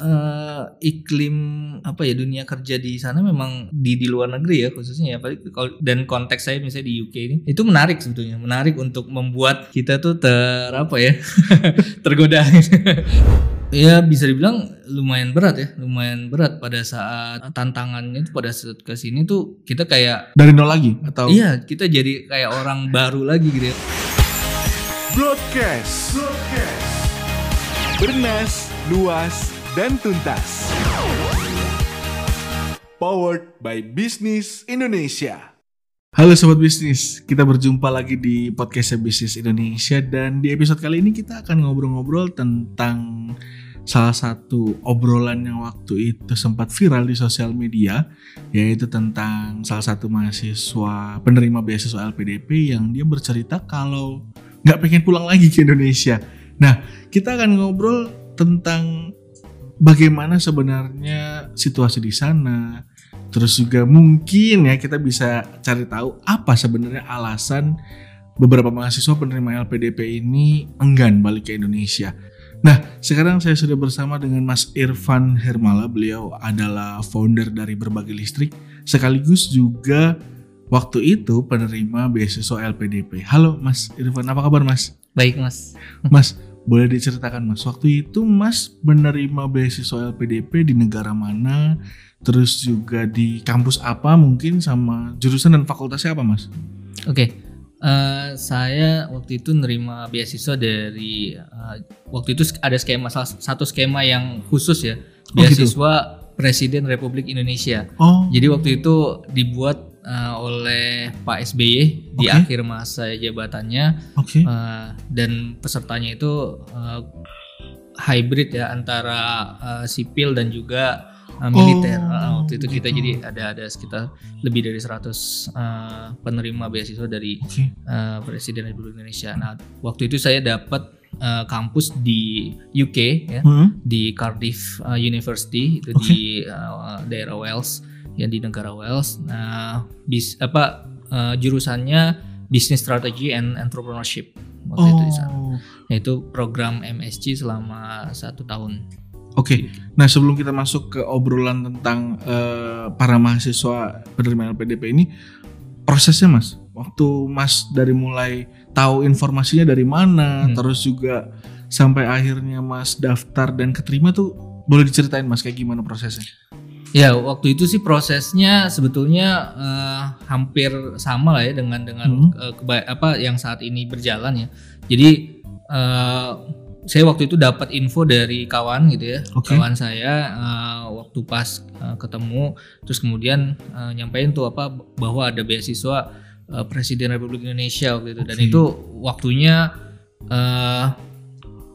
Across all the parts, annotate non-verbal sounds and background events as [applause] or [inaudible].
uh, iklim apa ya dunia kerja di sana memang di di luar negeri ya khususnya ya. Dan konteks saya misalnya di UK ini itu menarik sebetulnya. Menarik untuk membuat kita tuh ter apa ya [laughs] tergoda. Ya bisa dibilang lumayan berat ya lumayan berat pada saat tantangannya itu pada saat ke sini tuh kita kayak dari nol lagi atau? Iya kita jadi kayak orang baru lagi gitu ya. Broadcast, broadcast. bernas luas dan tuntas. Powered by Business Indonesia. Halo sobat bisnis, kita berjumpa lagi di podcast Bisnis Indonesia dan di episode kali ini kita akan ngobrol-ngobrol tentang salah satu obrolan yang waktu itu sempat viral di sosial media yaitu tentang salah satu mahasiswa penerima beasiswa LPDP yang dia bercerita kalau nggak pengen pulang lagi ke Indonesia. Nah, kita akan ngobrol tentang bagaimana sebenarnya situasi di sana. Terus juga mungkin ya kita bisa cari tahu apa sebenarnya alasan beberapa mahasiswa penerima LPDP ini enggan balik ke Indonesia. Nah, sekarang saya sudah bersama dengan Mas Irfan Hermala. Beliau adalah founder dari Berbagai Listrik, sekaligus juga waktu itu penerima beasiswa LPDP. Halo Mas Irfan, apa kabar Mas? Baik Mas. Mas, boleh diceritakan mas, waktu itu mas menerima beasiswa LPDP di negara mana, terus juga di kampus apa mungkin sama jurusan dan fakultasnya apa mas? Oke, okay. uh, eh, saya waktu itu nerima beasiswa dari uh, waktu itu ada skema satu skema yang khusus ya beasiswa oh, gitu? Presiden Republik Indonesia. Oh. Jadi waktu itu dibuat uh, oleh Pak SBY okay. di akhir masa jabatannya okay. uh, dan pesertanya itu uh, hybrid ya antara uh, sipil dan juga uh, militer. Oh, uh, waktu itu kita gitu. jadi ada ada sekitar lebih dari 100 uh, penerima beasiswa dari okay. uh, Presiden Republik Indonesia. Nah, waktu itu saya dapat uh, kampus di UK ya, hmm. di Cardiff uh, University itu okay. di uh, daerah Wales yang di negara Wales. Nah, bis apa uh, jurusannya Business Strategy and Entrepreneurship waktu oh. itu di sana. Yaitu program MSc selama satu tahun. Oke, okay. nah sebelum kita masuk ke obrolan tentang uh, para mahasiswa penerima LPDP ini, prosesnya mas, waktu mas dari mulai tahu informasinya dari mana, hmm. terus juga sampai akhirnya mas daftar dan keterima tuh boleh diceritain mas kayak gimana prosesnya? Ya waktu itu sih prosesnya sebetulnya uh, hampir sama lah ya dengan dengan hmm. uh, keba- apa yang saat ini berjalan ya. Jadi uh, saya waktu itu dapat info dari kawan gitu ya, okay. kawan saya uh, waktu pas uh, ketemu, terus kemudian uh, nyampein tuh apa bahwa ada beasiswa uh, Presiden Republik Indonesia waktu itu okay. dan itu waktunya uh,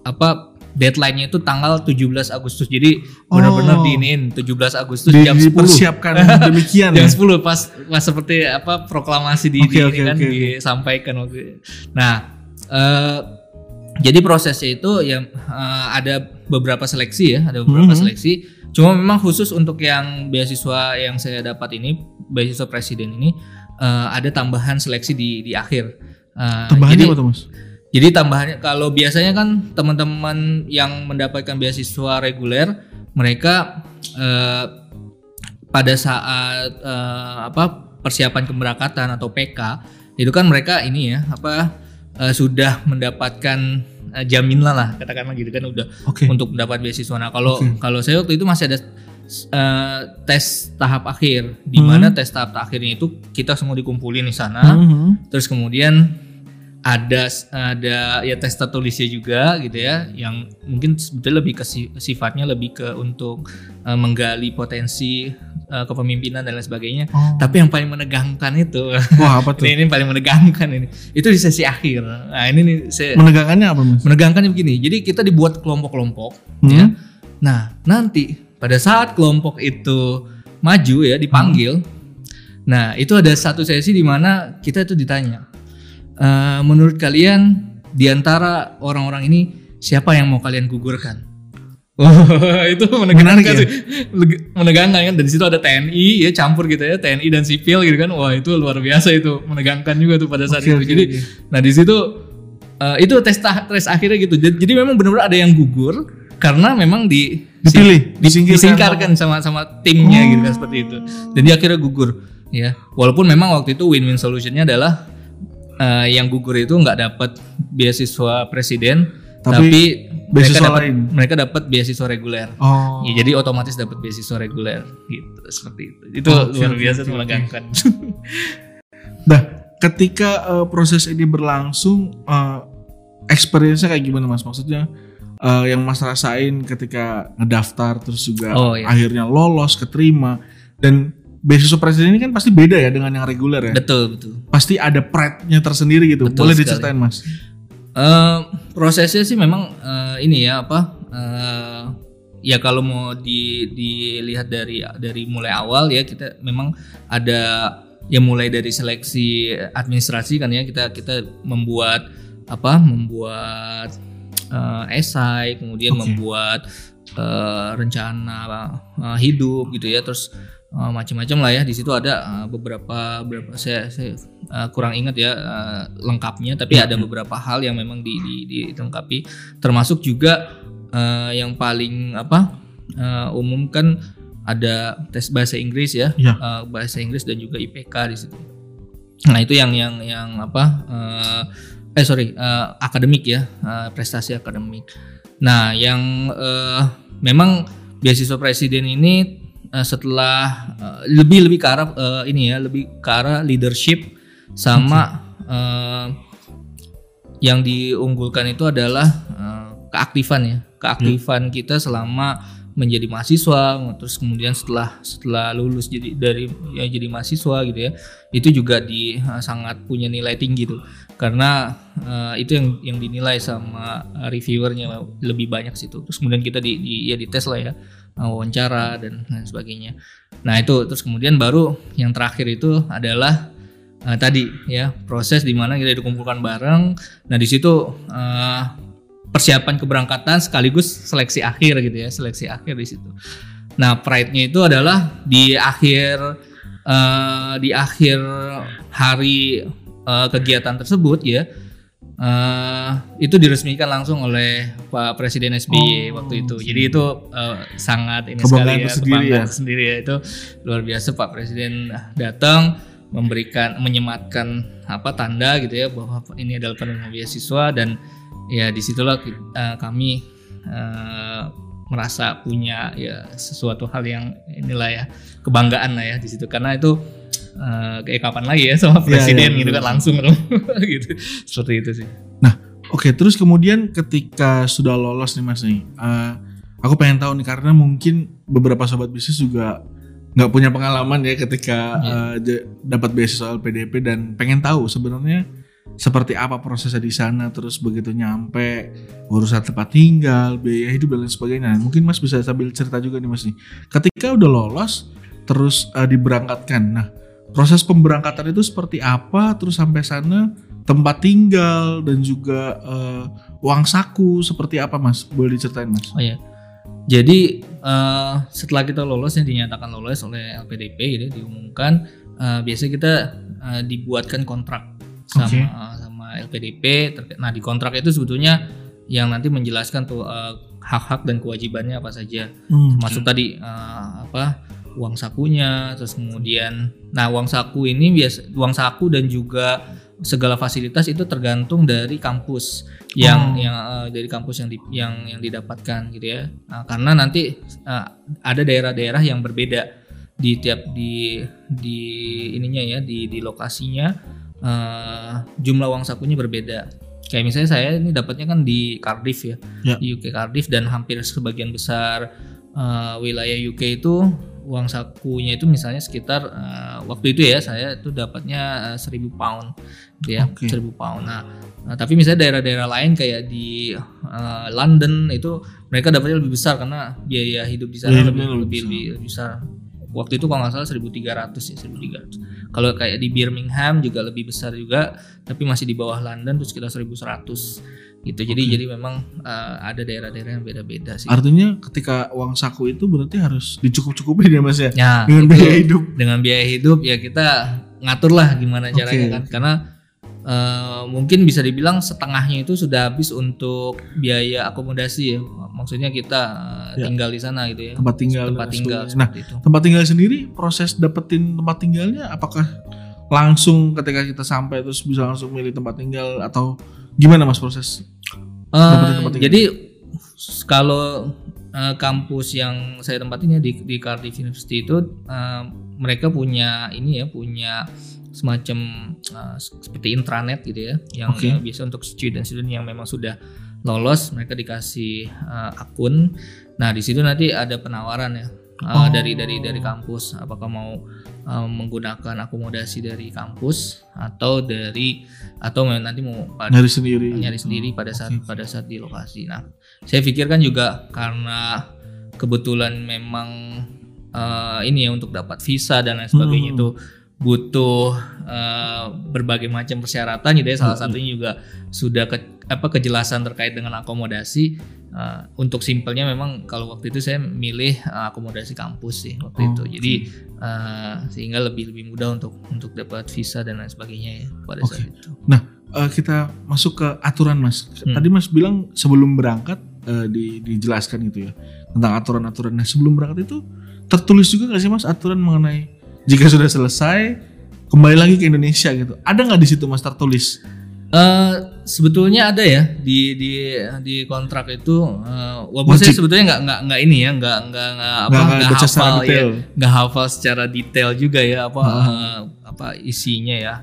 apa deadline-nya itu tanggal 17 Agustus. Jadi benar-benar oh. diinin 17 Agustus di, jam 10. Dipersiapkan [laughs] demikian jam ya. 10 pas pas seperti apa proklamasi di, okay, di okay, kan okay, disampaikan waktu. Nah, uh, jadi prosesnya itu yang uh, ada beberapa seleksi ya, ada beberapa mm -hmm. seleksi. Cuma memang khusus untuk yang beasiswa yang saya dapat ini, beasiswa presiden ini uh, ada tambahan seleksi di di akhir. Uh, Tambahannya jadi, apa tuh, Mas? Jadi tambahannya kalau biasanya kan teman-teman yang mendapatkan beasiswa reguler mereka eh, pada saat eh, apa persiapan keberangkatan atau PK itu kan mereka ini ya apa eh, sudah mendapatkan eh, jaminan lah katakanlah gitu kan udah okay. untuk mendapat beasiswa. Nah kalau okay. kalau saya waktu itu masih ada uh, tes tahap akhir di mana hmm. tes tahap akhirnya itu kita semua dikumpulin di sana hmm. terus kemudian ada ada ya tes tertulisnya juga gitu ya yang mungkin sebetulnya lebih ke sifatnya lebih ke untuk uh, menggali potensi uh, kepemimpinan dan lain sebagainya. Oh. Tapi yang paling menegangkan itu Wah, apa [laughs] tuh? ini, ini paling menegangkan ini. Itu di sesi akhir. Nah, ini nih saya Menegangkannya apa, Mas? Menegangkannya begini. Jadi kita dibuat kelompok-kelompok hmm. ya. Nah, nanti pada saat kelompok itu maju ya dipanggil. Hmm. Nah, itu ada satu sesi di mana kita itu ditanya Uh, menurut kalian di antara orang-orang ini siapa yang mau kalian gugurkan? [laughs] Oh, itu menegangkan sih. Ya? Menegangkan kan dari situ ada TNI ya campur gitu ya, TNI dan sipil gitu kan. Wah, itu luar biasa itu, menegangkan juga tuh pada saat okay, itu. Okay, Jadi okay. nah di situ uh, itu tes tes akhirnya gitu. Jadi, jadi memang benar-benar ada yang gugur, karena memang di Dipilih, di- disingkirkan sama sama timnya gitu kan seperti itu. Dan dia akhirnya gugur ya. Walaupun memang waktu itu win-win solutionnya adalah eh, yang gugur itu nggak dapat beasiswa presiden, Tapi tapi, mereka beasiswa dapat lain. mereka dapat beasiswa reguler. Oh. Ya, jadi otomatis dapat beasiswa reguler gitu seperti itu. Itu Oke, luar biasa menegangkan. [laughs] Nah, ketika eh, proses ini berlangsung, eh, experience-nya kayak gimana mas? Maksudnya eh, yang mas rasain ketika ngedaftar terus juga Oh, iya. akhirnya lolos, keterima dan beasiswa presiden ini kan pasti beda ya dengan yang reguler ya. betul betul. Pasti ada pride-nya tersendiri gitu. Betul Boleh sekali. diceritain mas? Eh, prosesnya sih memang eh, ini ya apa? eh, ya kalau mau di, dilihat dari dari mulai awal ya kita memang ada ya mulai dari seleksi administrasi kan ya kita kita membuat apa? Membuat eh, esai, kemudian Oke. membuat eh, rencana eh, hidup gitu ya, terus eh, macam-macam lah ya. Di situ ada eh, beberapa beberapa saya, saya eh, kurang ingat ya eh, lengkapnya, tapi ada beberapa hal yang memang di, di, dilengkapi, termasuk juga eh, yang paling apa eh, umum kan ada tes bahasa Inggris ya, Iya. eh, bahasa Inggris dan juga IPK di situ. Nah itu yang yang yang apa? eh, eh sorry eh, akademik ya eh, prestasi akademik. Nah yang eh, memang beasiswa presiden ini eh, setelah eh, lebih lebih ke arah eh, ini ya lebih ke arah leadership sama eh, yang diunggulkan itu adalah eh, keaktifan ya. Keaktifan kita selama menjadi mahasiswa terus kemudian setelah setelah lulus jadi dari ya jadi mahasiswa gitu ya itu juga di sangat punya nilai tinggi tuh. Karena eh, itu yang yang dinilai sama reviewernya lebih banyak situ terus kemudian kita di, di ya dites lah ya wawancara dan lain sebagainya. Nah itu. Terus kemudian baru yang terakhir itu adalah eh, tadi ya proses di mana kita dikumpulkan bareng. Nah di situ eh, persiapan keberangkatan sekaligus seleksi akhir gitu ya seleksi akhir di situ. Nah pride-nya itu adalah di akhir eh, di akhir hari eh, kegiatan tersebut ya eh, itu diresmikan langsung oleh Pak Presiden SBY Oh, waktu itu. Jadi itu eh, sangat ini sekali ya kebanggaan ya. sendiri ya. Itu luar biasa Pak Presiden datang memberikan menyematkan apa tanda gitu ya bahwa ini adalah penerima beasiswa dan ya di situlah eh, kami eh, merasa punya ya sesuatu hal yang inilah ya kebanggaan lah ya di situ. Karena itu eh, kayak kapan lagi ya sama Iya, presiden iya, gitu kan langsung [laughs] gitu. Seperti itu sih. Oke, terus kemudian ketika sudah lolos nih mas nih, eh, aku pengen tahu nih karena mungkin beberapa sobat bisnis juga nggak punya pengalaman ya ketika Iya. eh, j- dapat beasiswa LPDP dan pengen tahu sebenarnya seperti apa prosesnya di sana, terus begitu nyampe urusan tempat tinggal, biaya hidup dan lain sebagainya. Nah, Mungkin mas bisa sambil cerita juga nih mas nih, ketika udah lolos terus eh, diberangkatkan, nah proses pemberangkatan itu seperti apa, terus sampai sana tempat tinggal dan juga eh, uang saku seperti apa mas boleh diceritain mas Oh ya. Jadi eh, setelah kita lolos yang dinyatakan lolos oleh LPDP gitu ya, diumumkan eh, biasanya kita eh, dibuatkan kontrak sama Oke. eh, sama LPDP. Nah di kontrak itu sebetulnya yang nanti menjelaskan tuh hak-hak dan kewajibannya apa saja. Termasuk tadi eh, apa uang sakunya, terus kemudian nah uang saku ini biasa uang saku dan juga segala fasilitas itu tergantung dari kampus yang Oh. yang eh, dari kampus yang di, yang yang didapatkan gitu ya. Nah, karena nanti eh, ada daerah-daerah yang berbeda di tiap di di ininya ya di di lokasinya eh, jumlah uang sakunya berbeda. Kayak misalnya saya ini dapatnya kan di Cardiff ya, Ya. di UK Cardiff dan hampir sebagian besar eh, wilayah UK itu uang sakunya itu misalnya sekitar eh, waktu itu ya saya itu dapatnya eh, 1000 pound gitu ya. 1000 pound nah Nah, tapi misalnya daerah-daerah lain kayak di eh, London itu mereka dapatnya lebih besar karena biaya hidup di sana lebih lebih, lebih, lebih besar. Waktu itu kalau nggak salah 1.300 ya 1.300. Kalau kayak di Birmingham juga lebih besar juga, tapi masih di bawah London tuh sekitar 1.100 gitu. Jadi Oke. jadi memang eh, ada daerah-daerah yang beda-beda sih. artinya ketika uang saku itu berarti harus dicukup-cukupin ya mas ya Ya, dengan itu biaya hidup dengan biaya hidup ya kita ngatur lah gimana caranya kan oke. karena eh, mungkin bisa dibilang setengahnya itu sudah habis untuk biaya akomodasi ya. Maksudnya kita eh, Ya. tinggal di sana gitu ya. Tempat tinggal Tempat tinggal. Nah, itu. tempat tinggal sendiri proses dapetin tempat tinggalnya apakah langsung ketika kita sampai terus bisa langsung milih tempat tinggal atau gimana mas proses? Tempat tinggal. jadi kalau eh, kampus yang saya tempatin ya di, di Cardiff University itu eh, mereka punya ini ya punya semacam eh, seperti intranet gitu ya yang, yang biasa untuk student-student yang memang sudah lolos mereka dikasih eh, akun. Nah di situ nanti ada penawaran ya eh, Oh. dari dari dari kampus apakah mau eh, menggunakan akomodasi dari kampus atau dari atau nanti mau pada Nyari sendiri. nyari sendiri pada saat Oke. pada saat di lokasi. Nah, saya pikir kan juga karena kebetulan memang eh, ini ya untuk dapat visa dan lain sebagainya Hmm. itu butuh eh, berbagai macam persyaratan gitu ya. Salah Hmm. satunya juga sudah ke- apa kejelasan terkait dengan akomodasi. Eh, untuk simpelnya memang kalau waktu itu saya milih eh, akomodasi kampus sih waktu Oh, itu. Jadi eh, sehingga lebih lebih mudah untuk untuk dapat visa dan lain sebagainya ya pada Oke. saat itu. Eh, kita masuk ke aturan mas. Hmm. Tadi mas bilang sebelum berangkat eh, di, dijelaskan gitu ya tentang aturan-aturan. Nah sebelum berangkat itu tertulis juga nggak sih mas aturan mengenai jika sudah selesai kembali lagi ke Indonesia gitu. Ada nggak di situ mas tertulis? Eh sebetulnya ada ya di di di kontrak itu eh, walaupun Wajib. saya sebetulnya nggak nggak nggak ini ya nggak nggak nggak apa Nggak- hafal ya detail. nggak hafal secara detail juga ya apa eh, apa isinya ya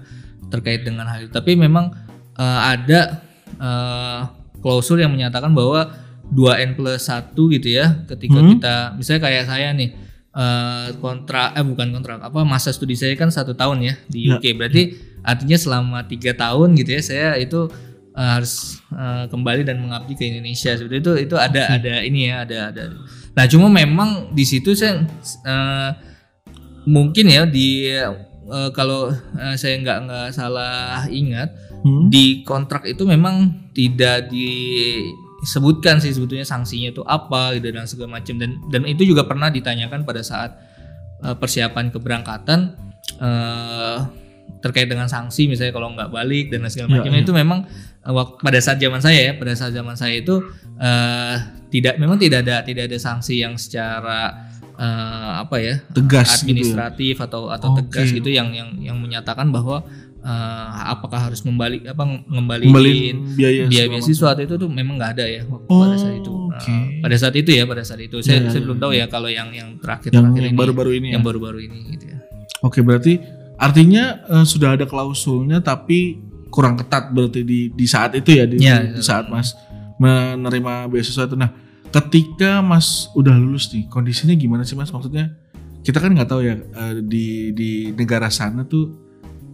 terkait dengan hal itu tapi memang eh, ada eh, klausul yang menyatakan bahwa 2n plus 1 gitu ya ketika Hmm. kita misalnya kayak saya nih eh, kontrak eh bukan kontrak apa masa studi saya kan satu tahun ya di Ya. UK berarti artinya selama tiga tahun gitu ya saya itu eh, harus eh, kembali dan mengabdi ke Indonesia seperti itu itu ada ada ini ya ada ada nah cuma memang di situ saya eh, mungkin ya di eh, kalau eh, saya nggak nggak salah ingat Hmm? di kontrak itu memang tidak disebutkan sih sebetulnya sanksinya itu apa gitu dan segala macam dan dan itu juga pernah ditanyakan pada saat eh, persiapan keberangkatan eh, terkait dengan sanksi misalnya kalau nggak balik dan segala Ya, macam ya. itu memang eh, wak- pada saat zaman saya ya pada saat zaman saya itu eh, tidak memang tidak ada tidak ada sanksi yang secara eh, apa ya Tegas gitu ya? administratif atau atau Oke. tegas gitu yang yang yang menyatakan bahwa eh, apakah harus membalik apa ngembaliin Kembaliin biaya biaya beasiswa atau itu tuh memang nggak ada ya waktu Oh, pada saat itu Nah, oke. pada saat itu ya pada saat itu saya, Ya, saya ya, belum ya. tahu ya kalau yang yang terakhir yang terakhir yang ini baru-baru ini ya? yang baru-baru ini gitu ya Oke berarti artinya eh, sudah ada klausulnya tapi kurang ketat berarti di di saat itu ya di, Ya, di saat Mas menerima beasiswa itu. Nah, ketika Mas udah lulus nih, kondisinya gimana sih Mas? Maksudnya kita kan nggak tahu ya eh, di di negara sana tuh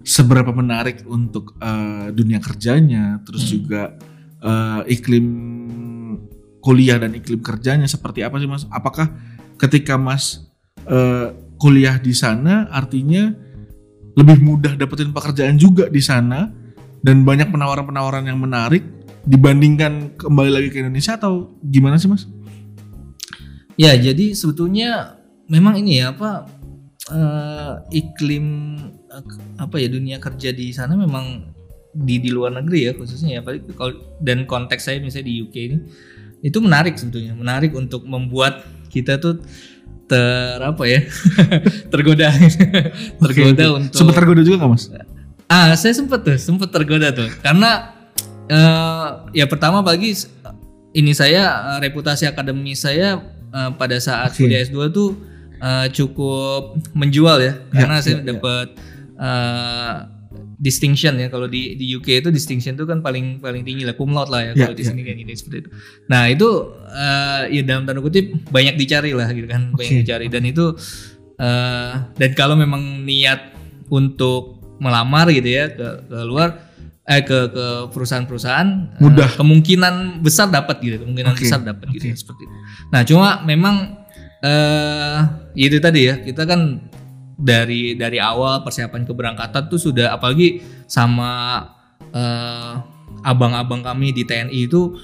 seberapa menarik untuk eh, dunia kerjanya, terus Hmm. juga eh, iklim kuliah dan iklim kerjanya seperti apa sih Mas? Apakah ketika Mas kuliah di sana artinya lebih mudah dapetin pekerjaan juga di sana dan banyak penawaran-penawaran yang menarik dibandingkan kembali lagi ke Indonesia atau gimana sih Mas? ya jadi sebetulnya memang ini ya apa eh, iklim eh, apa ya dunia kerja di sana memang di di luar negeri ya khususnya ya kalau dan konteks saya misalnya di UK ini itu menarik sebetulnya menarik untuk membuat kita tuh ter apa ya [laughs] tergoda tergoda untuk Sempet tergoda juga nggak Mas? Ah, saya sempet tuh, sempet tergoda tuh. Karena eh, ya pertama bagi ini saya eh, reputasi akademis saya eh, pada saat Oke. kuliah S2 tuh eh, cukup menjual ya. Karena ya, saya ya. dapat eh, distinction ya. Kalau di di UK itu distinction itu kan paling paling tinggi lah cum laude lah ya. Ya, Kalau di ya. sini kan ini seperti itu. Nah, itu eh, ya dalam tanda kutip banyak dicari lah gitu kan, banyak Oke. dicari dan itu eh, dan kalau memang niat untuk melamar gitu ya ke, ke luar eh ke ke perusahaan-perusahaan eh, Mudah. kemungkinan besar dapat gitu kemungkinan Oke, besar dapat gitu oke. ya, seperti itu. Nah cuma memang eh itu tadi ya kita kan dari dari awal persiapan keberangkatan tuh sudah apalagi sama eh, abang-abang kami di TNI itu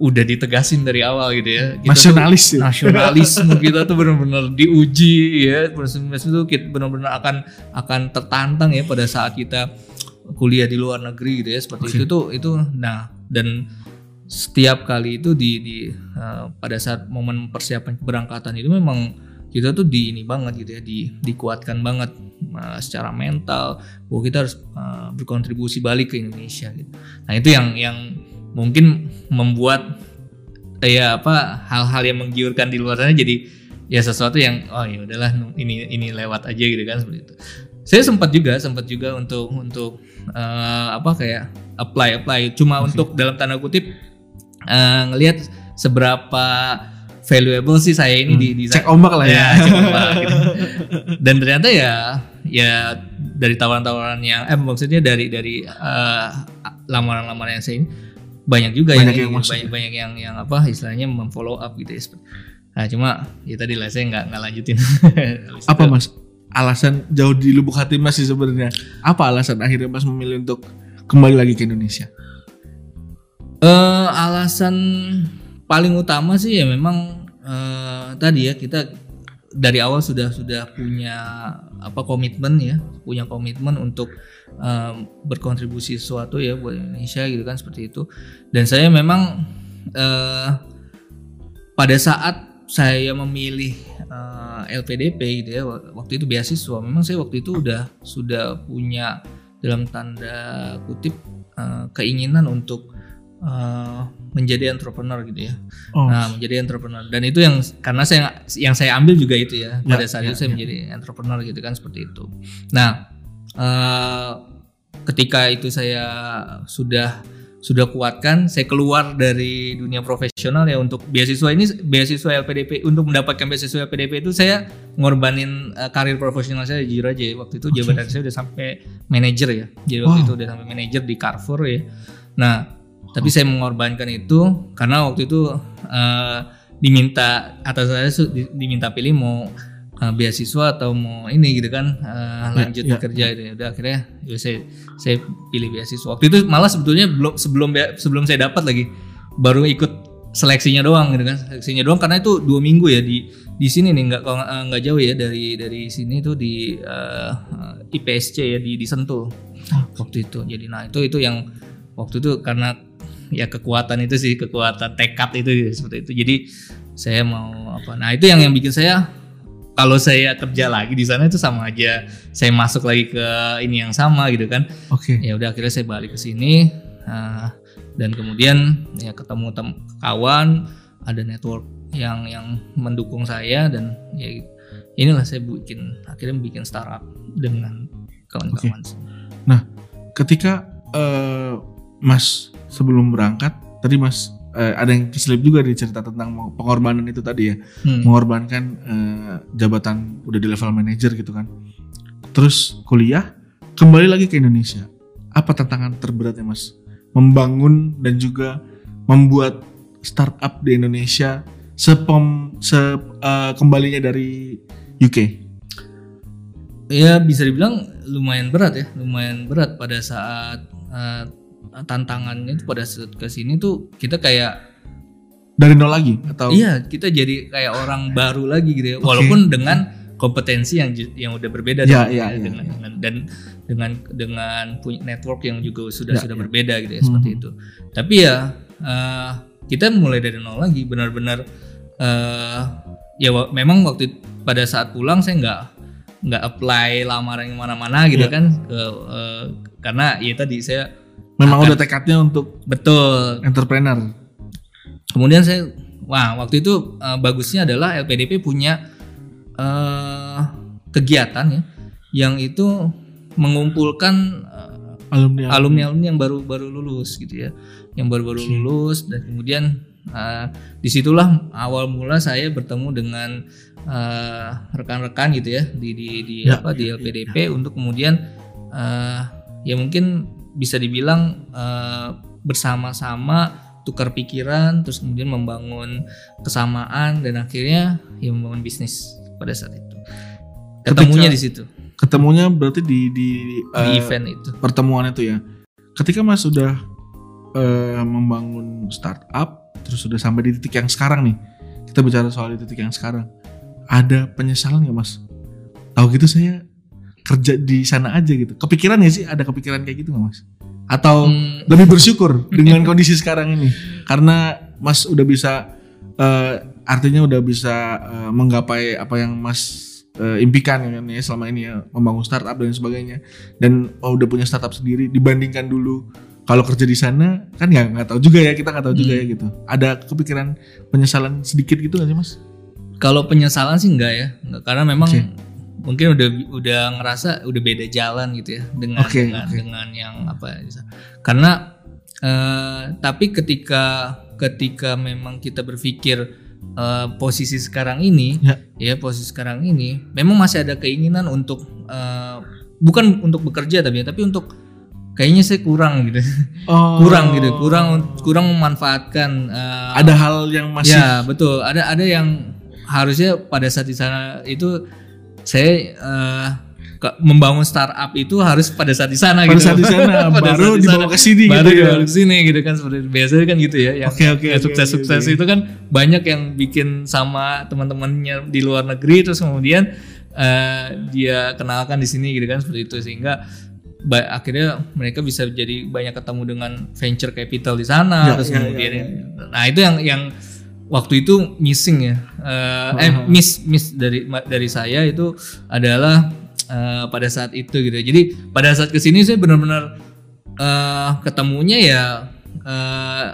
udah ditegasin dari awal gitu ya. Kita tuh- Nasionalis ya? nasionalisme [laughs] kita tuh benar-benar diuji ya proses itu kita benar-benar akan akan tertantang ya pada saat kita kuliah di luar negeri gitu ya seperti itu tuh itu nah dan setiap kali itu di di eh, pada saat momen persiapan keberangkatan itu memang kita tuh di ini banget gitu ya di dikuatkan banget eh, secara mental bahwa kita harus eh, berkontribusi balik ke Indonesia gitu. Nah itu yang yang mungkin membuat ya apa hal-hal yang menggiurkan di luar sana jadi ya sesuatu yang oh ya udahlah ini ini lewat aja gitu kan seperti itu. Saya sempat juga sempat juga untuk untuk eh, apa kayak apply apply cuma untuk dalam tanda kutip eh, ngelihat seberapa valuable sih saya ini di, di Cek ombak lah ya. cek ombak gitu. [laughs] Dan ternyata ya ya dari tawaran-tawaran yang eh maksudnya dari dari eh, lamaran-lamaran yang saya ini banyak juga Banyak yang, yang banyak, banyak yang yang apa istilahnya memfollow up gitu ya. Nah cuma ya tadi lah saya nggak nggak lanjutin. [laughs] Apa mas? Alasan jauh di lubuk hati mas sih sebenarnya. Apa alasan akhirnya mas memilih untuk kembali lagi ke Indonesia? Eh, alasan paling utama sih ya memang eh, tadi ya kita dari awal sudah sudah punya apa komitmen ya punya komitmen untuk eh, berkontribusi sesuatu ya buat Indonesia gitu kan seperti itu dan saya memang eh, pada saat saya memilih eh, LPDP gitu ya waktu itu beasiswa. Memang saya waktu itu udah sudah punya dalam tanda kutip eh, keinginan untuk eh, menjadi entrepreneur gitu ya. Oh, Nah, menjadi entrepreneur. Dan itu yang karena saya yang saya ambil juga itu ya. Pada saat ya, itu saya menjadi entrepreneur gitu kan seperti itu. Nah, eh, ketika itu saya sudah sudah kuatkan, saya keluar dari dunia profesional ya untuk beasiswa ini beasiswa LPDP untuk mendapatkan beasiswa LPDP itu saya ngorbanin eh, karir profesional saya jujur aja waktu itu jabatan saya udah sampai manajer ya. Jadi waktu Wow. itu udah sampai manajer di Carrefour ya. Nah, tapi saya mengorbankan itu karena waktu itu eh, diminta atas saya diminta pilih mau eh, beasiswa atau mau ini gitu kan eh, lanjut ya, kerja gitu ya. Udah akhirnya ya saya saya pilih beasiswa. Waktu itu malah sebetulnya belum sebelum sebelum saya dapat lagi baru ikut seleksinya doang gitu kan seleksinya doang. Karena itu dua minggu ya di di sini nih nggak nggak- eh, jauh ya dari dari sini tuh di eh, IPSC ya di di Sentul. Waktu itu. Jadi nah itu itu yang waktu itu karena ya kekuatan itu sih kekuatan tekad itu seperti itu. Jadi saya mau apa nah itu yang yang bikin saya kalau saya kerja lagi di sana itu sama aja. Saya masuk lagi ke ini yang sama gitu kan. Oke. ya udah akhirnya saya balik ke sini ah, dan kemudian ya ketemu tem kawan ada network yang yang mendukung saya dan ya inilah saya bikin akhirnya bikin startup dengan kawan-kawan. Ketika eh, mas sebelum berangkat, tadi mas eh, ada yang keselip juga di cerita tentang pengorbanan itu tadi ya. Hmm. mengorbankan eh, jabatan udah di level manajer gitu kan. Terus kuliah, kembali lagi ke Indonesia. Apa tantangan terberatnya mas? Membangun dan juga membuat startup di Indonesia sepom se eh, kembalinya dari UK. ya bisa dibilang lumayan berat ya lumayan berat pada saat eh, tantangannya itu pada saat ke sini tuh kita kayak Dari nol lagi atau iya kita jadi kayak orang [laughs] baru lagi gitu ya walaupun dengan kompetensi yang yang udah berbeda Ya, dong, ya, dengan, ya. dengan- dan dengan dengan punya network yang juga sudah Ya, sudah ya. berbeda gitu ya seperti Hmm. itu tapi ya eh, kita mulai dari nol lagi benar-benar eh, ya memang waktu pada saat pulang saya nggak nggak apply lamaran yang mana-mana gitu Ya. kan ke, eh, karena ya tadi saya memang udah tekadnya untuk betul. entrepreneur. Kemudian saya, wah waktu itu eh, bagusnya adalah LPDP punya eh, kegiatan ya, yang itu mengumpulkan eh, Alumni. alumni-alumni yang baru baru lulus gitu ya, yang baru-baru lulus dan kemudian eh, di situlah awal mula saya bertemu dengan rekan-rekan gitu ya di di di Ya, apa di LPDP untuk kemudian eh, ya mungkin bisa dibilang eh, bersama-sama tukar pikiran terus kemudian membangun kesamaan dan akhirnya ya membangun bisnis pada saat itu ketemunya di situ Ketemunya berarti di di, di eh, event itu pertemuan itu ya. Ketika Mas sudah eh, membangun startup, terus sudah sampai di titik yang sekarang nih, kita bicara soal di titik yang sekarang, ada penyesalan nggak Mas? Tahu gitu saya kerja di sana aja gitu. Kepikiran ya sih ada kepikiran kayak gitu nggak mas? Atau Hmm. lebih bersyukur dengan kondisi sekarang ini [laughs] karena mas udah bisa eh, artinya udah bisa eh, menggapai apa yang mas eh, impikan ya kan ya selama ini ya membangun startup dan sebagainya dan oh, udah punya startup sendiri dibandingkan dulu kalau kerja di sana kan nggak nggak tahu juga ya kita nggak tahu juga ya gitu ada kepikiran penyesalan sedikit gitu nggak sih mas? Kalau penyesalan sih enggak ya, enggak karena memang Oke. Mungkin udah udah ngerasa udah beda jalan gitu ya dengan Oke, dengan, oke. dengan yang apa ya, karena eh, tapi ketika ketika memang kita berpikir eh, posisi sekarang ini Ya. ya posisi sekarang ini memang masih ada keinginan untuk eh, bukan untuk bekerja tapi tapi untuk kayaknya saya kurang gitu Oh, kurang gitu kurang kurang memanfaatkan eh, Ada hal yang masih Ya betul. Ada ada yang harusnya pada saat di sana itu saya eh, ke- membangun startup itu harus pada saat di sana pada gitu. saat di sana [laughs] Pada baru saat di dibawa sana. ke sini baru gitu ya. dibawa ke sini gitu kan seperti biasanya kan gitu ya. Yang Oke, oke, yang oke, sukses-sukses itu kan banyak yang bikin sama teman-temannya di luar negeri terus kemudian eh, dia kenalkan di sini gitu kan seperti itu sehingga ba- akhirnya mereka bisa jadi banyak ketemu dengan venture capital di sana Ya, terus ya, kemudian ya, nah itu yang yang waktu itu missing ya. Eh, eh miss miss dari dari saya itu adalah eh, pada saat itu gitu. Jadi pada saat ke sini saya benar-benar eh, ketemunya ya eh,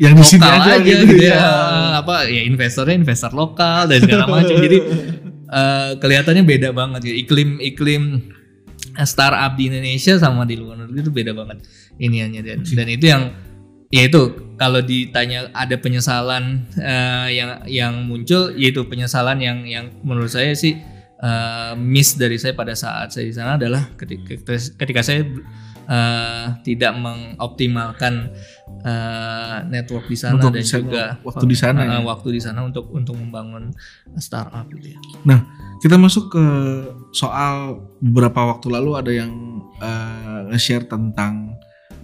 yang di sini aja, aja, gitu, gitu, ya. ya. apa ya investornya investor lokal dan segala macam. Jadi eh, kelihatannya beda banget ya iklim iklim startup di Indonesia sama di luar negeri itu beda banget iniannya. Dan dan itu yang ya itu kalau ditanya ada penyesalan eh, yang yang muncul yaitu penyesalan yang yang menurut saya sih eh, miss dari saya pada saat saya di sana adalah ketika ketika saya eh, tidak mengoptimalkan eh, network di sana Network dan di sana, juga waktu di sana ya. waktu di sana untuk untuk membangun startup gitu ya. Nah, kita masuk ke soal beberapa waktu lalu ada yang eh, nge-share tentang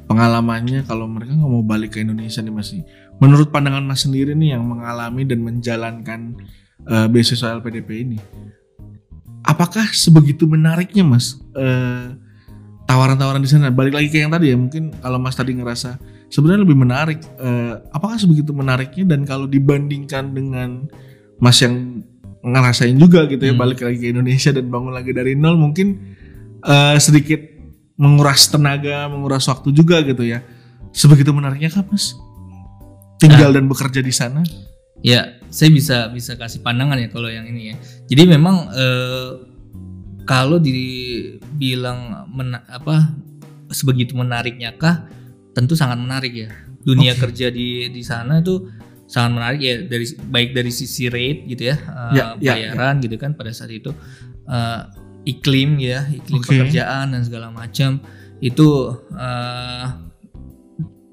pengalamannya kalau mereka nggak mau balik ke Indonesia nih Mas. Menurut pandangan Mas sendiri nih yang mengalami dan menjalankan eh, beasiswa LPDP ini, apakah sebegitu menariknya Mas eh, tawaran-tawaran di sana? Balik lagi ke yang tadi ya, mungkin kalau Mas tadi ngerasa sebenarnya lebih menarik, eh, apakah sebegitu menariknya dan kalau dibandingkan dengan Mas yang ngerasain juga gitu ya Hmm. balik lagi ke Indonesia dan bangun lagi dari nol mungkin eh, sedikit menguras tenaga, menguras waktu juga gitu ya. Sebegitu menariknya kah Mas? Tinggal dan bekerja di sana? Ya, saya bisa bisa kasih pandangan ya kalau yang ini ya. Jadi memang eh, kalau dibilang mena- apa sebegitu menariknya kah? Tentu sangat menarik ya. Dunia Oke. kerja di di sana itu sangat menarik ya dari baik dari sisi rate gitu ya, eh, Ya, ya, bayaran gitu kan pada saat itu Eh, iklim ya, iklim Oke. pekerjaan dan segala macam itu eh,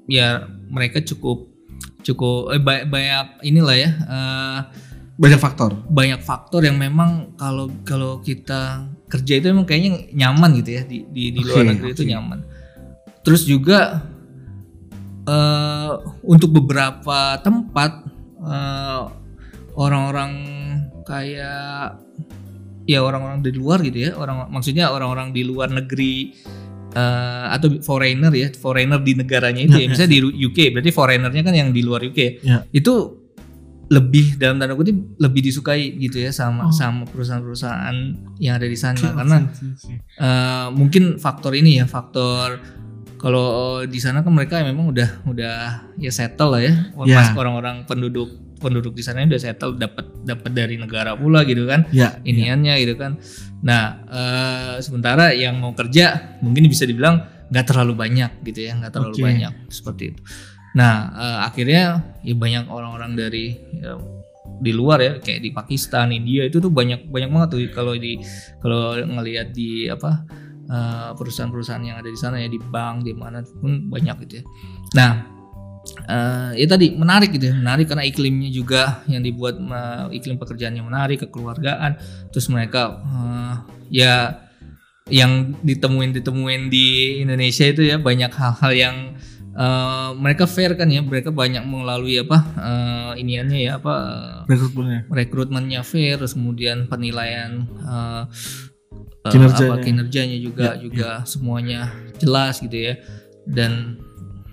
ya mereka cukup cukup eh, ba- banyak inilah ya eh, Banyak faktor. banyak faktor yang memang kalau kalau kita kerja itu memang kayaknya nyaman gitu ya di di, di luar negeri itu oke. nyaman. Terus juga eh untuk beberapa tempat orang-orang kayak ya orang-orang dari luar gitu ya orang maksudnya orang-orang di luar negeri eh, atau foreigner ya foreigner di negaranya itu ya, Ya, [laughs] misalnya di UK berarti foreignernya kan yang di luar UK Ya. itu lebih dalam tanda kutip lebih disukai gitu ya sama Oh. sama perusahaan-perusahaan yang ada di sana karena eh, mungkin faktor ini ya faktor kalau di sana kan mereka memang udah udah ya settle lah ya. Mas orang-orang penduduk penduduk di sana udah settle dapat dapat dari negara pula gitu kan Ya, ya. iniannya gitu kan nah eh, sementara yang mau kerja mungkin bisa dibilang nggak terlalu banyak gitu ya nggak terlalu Oke. banyak seperti itu nah eh, akhirnya ya banyak orang-orang dari ya, di luar ya kayak di Pakistan India itu tuh banyak banyak banget tuh kalau di kalau ngelihat di apa perusahaan-perusahaan yang ada di sana ya di bank di mana pun banyak gitu ya nah eh ya tadi menarik gitu ya menarik karena iklimnya juga yang dibuat eh, iklim pekerjaannya menarik kekeluargaan terus mereka eh, ya yang ditemuin ditemuin di Indonesia itu ya banyak hal-hal yang eh, mereka fair kan ya mereka banyak melalui apa eh, iniannya ya apa eh, Rekrutmennya. rekrutmennya fair terus kemudian penilaian eh, eh, Kinerjanya. apa kinerjanya juga Ya, juga semuanya jelas gitu ya dan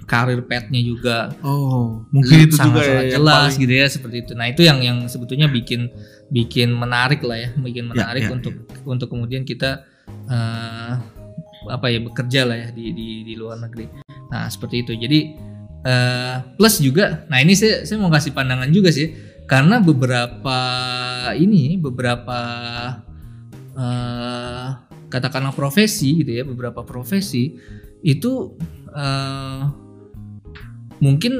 karir petnya juga Oh, mungkin itu juga sangat, ya sangat yang jelas paling- gitu ya seperti itu. Nah itu yang yang sebetulnya bikin bikin menarik lah ya, bikin menarik ya, untuk untuk kemudian kita eh, apa ya bekerja lah ya di di di luar negeri. Nah seperti itu. Jadi eh, plus juga, nah ini saya saya mau kasih pandangan juga sih karena beberapa ini beberapa eh, katakanlah profesi gitu ya, beberapa profesi itu eh, mungkin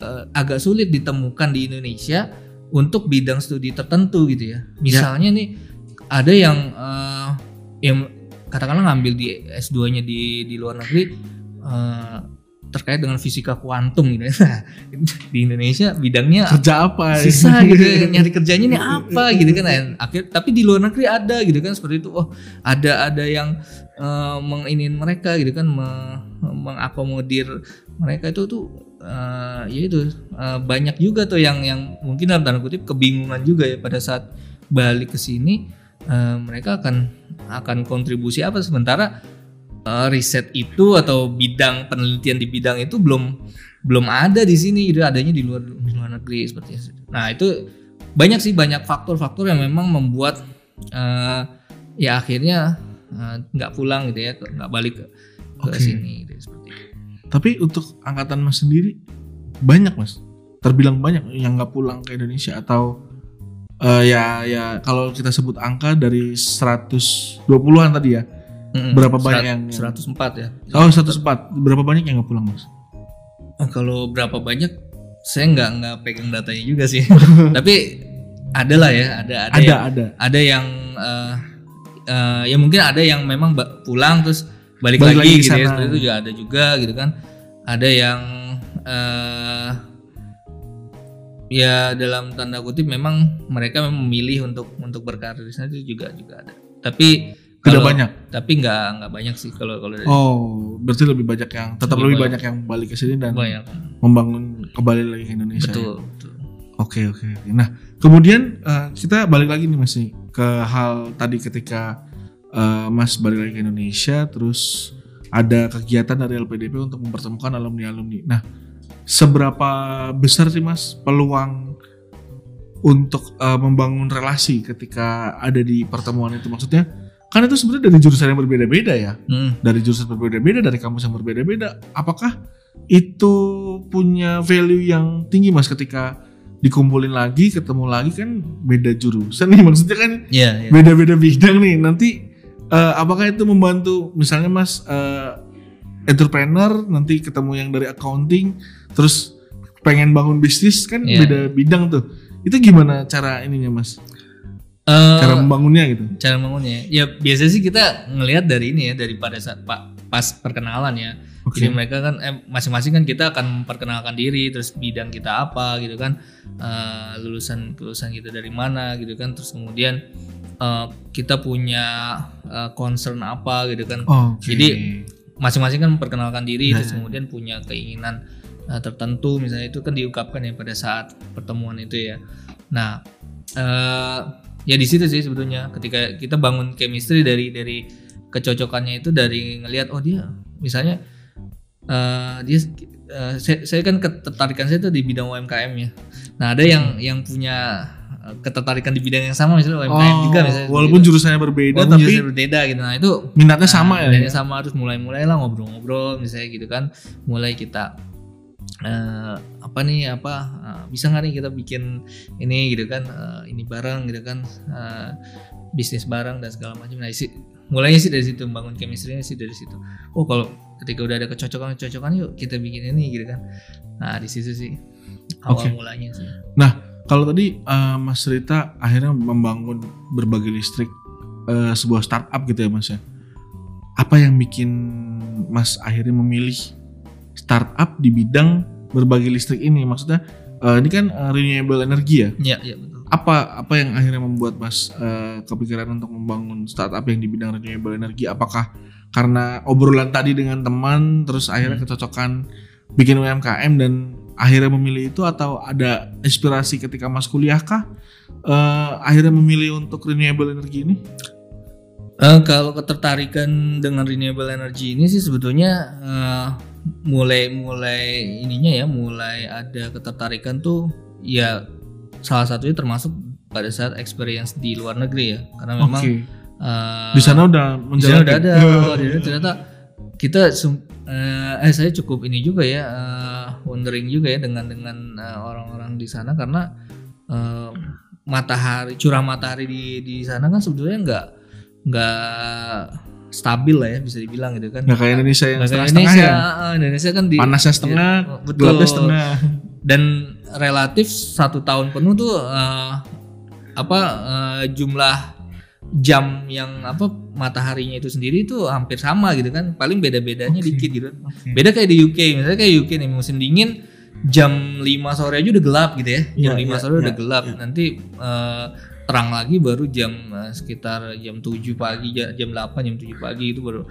eh, agak sulit ditemukan di Indonesia untuk bidang studi tertentu gitu ya. Misalnya nih ada yang eh, yang katakanlah ngambil di S2-nya di di luar negeri eh, terkait dengan fisika kuantum gitu ya. Nah, [laughs] di Indonesia bidangnya kerja apa? susah gitu ya, [laughs] nyari kerjanya ini apa gitu kan Nah, akhir tapi di luar negeri ada gitu kan seperti itu oh ada ada yang eh, menginin mereka gitu kan me- mengakomodir mereka itu tuh eh, ya itu eh, banyak juga tuh yang yang mungkin dalam tanda kutip kebingungan juga ya pada saat balik ke sini eh, mereka akan akan kontribusi apa sementara eh, riset itu atau bidang penelitian di bidang itu belum belum ada di sini gitu adanya di luar di luar negeri seperti itu. Nah itu banyak sih banyak faktor-faktor yang memang membuat eh, ya akhirnya eh, nggak pulang gitu ya nggak balik ke, ke sini gitu, seperti itu. Tapi untuk angkatan Mas sendiri banyak Mas. Terbilang banyak yang nggak pulang ke Indonesia atau eh, ya ya kalau kita sebut angka dari 120-an tadi ya. Mm-mm, Berapa serat- banyak yang- 104 ya. Oh 104. Berapa banyak yang nggak pulang Mas? Oh, kalau berapa banyak saya nggak nggak pegang datanya juga sih. [laughs] Tapi ada lah ya, ada ada, Ada yang, ada. ada yang eh, eh, ya mungkin ada yang memang pulang terus balik, Balik lagi, lagi gitu ya seperti itu juga ada juga gitu kan. Ada yang eh, ya dalam tanda kutip memang mereka memang memilih untuk untuk berkarir di sana itu juga juga ada. Tapi Tidak kalau- banyak. Tapi nggak nggak banyak sih kalau kalau dari Oh, berarti lebih banyak yang tetap lebih, Lebih banyak. yang balik ke sini dan banyak. membangun kembali lagi ke Indonesia. ya? Betul, betul. Oke oke. oke. Nah kemudian eh, kita balik lagi nih Mas nih, ke hal tadi ketika eh, Mas balik lagi ke Indonesia, terus ada kegiatan dari LPDP untuk mempertemukan alumni alumni. Nah seberapa besar sih Mas peluang untuk eh, membangun relasi ketika ada di pertemuan itu? Maksudnya kan itu sebenarnya dari jurusan yang berbeda-beda ya, Hmm. dari jurusan berbeda-beda, dari kampus yang berbeda-beda. Apakah itu punya value yang tinggi Mas ketika dikumpulin lagi, ketemu lagi kan beda jurusan nih [laughs] maksudnya kan Iya, iya. beda-beda bidang nih. Nanti eh, apakah itu membantu misalnya Mas eh, entrepreneur nanti ketemu yang dari accounting terus pengen bangun bisnis kan Iya. beda bidang tuh. Itu gimana cara ininya Mas? Eh, Cara membangunnya gitu. cara bangunnya ya biasanya sih kita ngelihat dari ini ya dari pada saat pak pas perkenalan ya Oke. jadi mereka kan eh, masing-masing kan kita akan memperkenalkan diri terus bidang kita apa gitu kan Eh, lulusan lulusan kita dari mana gitu kan terus kemudian eh, kita punya eh, concern apa gitu kan Oke. Jadi, masing-masing kan memperkenalkan diri Nah. terus kemudian punya keinginan uh, tertentu misalnya itu kan diungkapkan ya pada saat pertemuan itu ya nah eh, ya di situ sih sebetulnya ketika kita bangun chemistry dari dari kecocokannya itu dari ngelihat oh dia misalnya eh, dia eh, saya, saya kan ketertarikan saya itu di bidang UMKM ya nah ada yang yang punya ketertarikan di bidang yang sama misalnya UMKM juga misalnya Oh, walaupun gitu. jurusannya berbeda Walaupun tapi jurusan berbeda gitu nah itu minatnya sama ya. Minatnya sama harus mulai-mulai lah ngobrol-ngobrol misalnya gitu kan. Mulai kita eh, apa nih apa eh, bisa nggak nih kita bikin ini gitu kan eh, ini bareng gitu kan eh, bisnis bareng dan segala macam. Nah, isi, mulainya sih dari situ membangun chemistry sih dari situ. Oh kalau ketika udah ada kecocokan kecocokan yuk kita bikin ini gitu kan. Nah di situ sih awal Oke. mulanya sih. Kalau tadi eh, Mas Rita akhirnya membangun berbagi listrik eh, sebuah startup gitu ya Mas ya. Apa yang bikin Mas akhirnya memilih startup di bidang berbagi listrik ini? Maksudnya eh, ini kan eh, renewable energy ya. Iya iya betul. Apa apa yang akhirnya membuat Mas eh, kepikiran untuk membangun startup yang di bidang renewable energy? Apakah karena obrolan tadi dengan teman terus akhirnya Hmm. kecocokan bikin UMKM dan akhirnya memilih itu atau ada inspirasi ketika Mas kuliah kah eh, akhirnya memilih untuk renewable energy ini? Eh, kalau ketertarikan dengan renewable energy ini sih sebetulnya eh, mulai mulai ininya ya mulai ada ketertarikan tuh ya salah satunya termasuk pada saat experience di luar negeri ya karena memang Oke. eh, Di sana udah sana udah ada [laughs] menjalankan. oh, di sana ternyata kita sum- eh, saya cukup ini juga ya eh, wondering juga ya dengan dengan eh, orang-orang di sana karena eh, matahari curah matahari di di sana kan sebetulnya nggak nggak stabil lah ya bisa dibilang gitu kan Nggak kayak Indonesia yang Nggak kayak setengah-setengah Indonesia, ya. Indonesia kan di Panasnya setengah, Oh, betul. gelapnya setengah. dan relatif satu tahun penuh tuh eh, apa eh, jumlah jam yang apa mataharinya itu sendiri itu hampir sama gitu kan paling beda-bedanya Oke. dikit gitu Oke. beda kayak di UK misalnya kayak UK nih musim dingin jam 5 sore aja udah gelap gitu ya jam Iya, 5 iya, sore udah iya, gelap iya. nanti eh, terang lagi baru jam eh, sekitar jam 7 pagi ja- jam 8 jam 7 pagi itu baru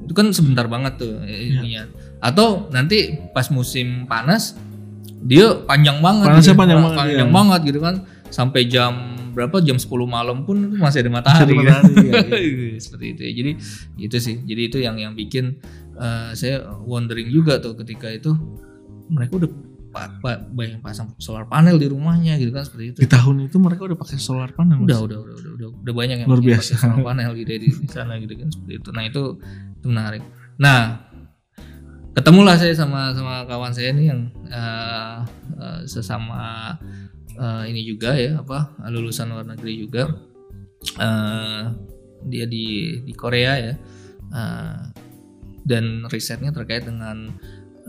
itu kan sebentar banget tuh Iya. eh, ininya. atau nanti pas musim panas dia panjang banget Panasnya gitu. panjang Pa- banget, panjang iya. banget gitu kan sampai jam berapa jam 10 malam pun masih ada matahari, Masih ada kan? matahari, iya, [laughs] seperti itu ya jadi itu sih jadi itu yang yang bikin eh, saya wondering juga tuh ketika itu mereka udah banyak pasang solar panel di rumahnya gitu kan seperti itu. Di tahun itu mereka udah pakai solar panel. Udah udah udah udah udah, udah banyak yang Luar biasa. pakai solar panel gitu ya di, di sana gitu kan seperti itu. Nah itu itu menarik. Nah ketemulah saya sama sama kawan saya nih yang eh, eh, sesama eh, ini juga ya apa lulusan luar negeri juga. Eh, dia di di Korea ya. Eh, dan risetnya terkait dengan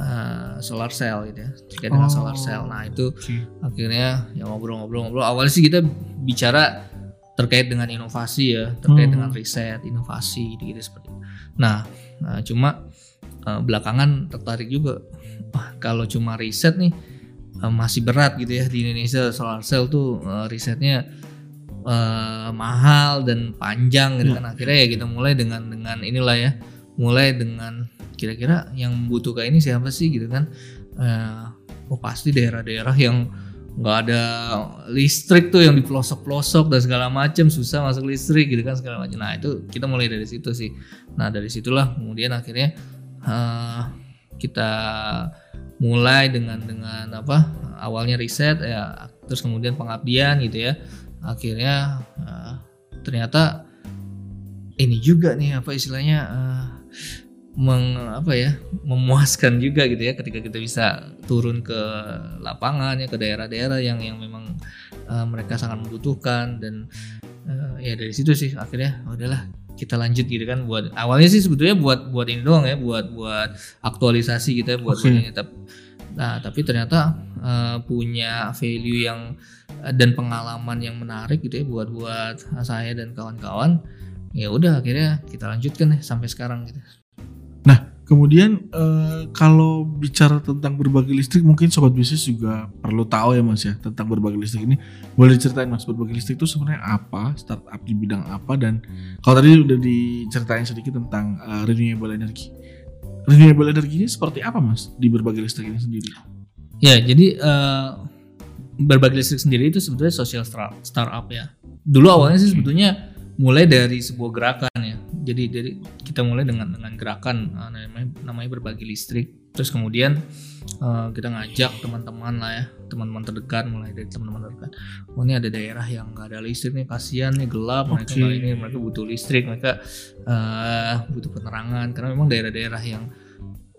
eh, solar cell gitu ya terkait dengan Oh. solar cell nah itu Oke. akhirnya ya ngobrol-ngobrol-ngobrol awalnya sih kita bicara terkait dengan inovasi ya terkait Hmm. dengan riset inovasi gitu, seperti itu. nah nah, cuma eh, belakangan tertarik juga wah kalau cuma riset nih eh, masih berat gitu ya di Indonesia solar cell tuh eh, risetnya eh, mahal dan panjang gitu Ya. kan akhirnya ya kita mulai dengan dengan inilah ya mulai dengan kira-kira yang membutuhkan ini siapa sih gitu kan? Eh oh pasti daerah-daerah yang nggak ada listrik tuh yang di pelosok-pelosok dan segala macam susah masuk listrik gitu kan segala macam nah itu kita mulai dari situ sih. Nah dari situlah kemudian akhirnya eh, kita mulai dengan dengan apa awalnya riset ya terus kemudian pengabdian gitu ya. Akhirnya eh, ternyata ini juga nih apa istilahnya eh, meng apa ya memuaskan juga gitu ya ketika kita bisa turun ke lapangan ya ke daerah-daerah yang yang memang eh, mereka sangat membutuhkan dan eh, ya dari situ sih akhirnya "Oh, udahlah kita lanjut gitu kan. Buat awalnya sih sebetulnya buat buat ini doang ya buat buat aktualisasi gitu ya buat, buat ini tapi nah tapi ternyata eh, punya value yang dan pengalaman yang menarik gitu ya buat buat saya dan kawan-kawan ya udah akhirnya kita lanjutkan nih sampai sekarang gitu Kemudian eh, kalau bicara tentang berbagi listrik mungkin sobat bisnis juga perlu tahu ya Mas ya tentang berbagi listrik ini. Boleh diceritain Mas berbagi listrik itu sebenarnya apa, startup di bidang apa dan kalau tadi udah diceritain sedikit tentang eh, renewable energy. Renewable energy ini seperti apa Mas di berbagi listrik ini sendiri? Ya, jadi eh, berbagi listrik sendiri itu sebetulnya social star- startup ya. Dulu awalnya sih sebetulnya mulai dari sebuah gerakan. Jadi dari kita mulai dengan dengan gerakan eh, namanya namanya berbagi listrik. Terus kemudian eh, kita ngajak teman-teman lah ya, teman-teman terdekat mulai dari teman-teman terdekat. Oh ini ada daerah yang nggak ada listrik nih, kasihan nih gelap, mereka ini, mereka butuh listrik, mereka eh, butuh penerangan karena memang daerah-daerah yang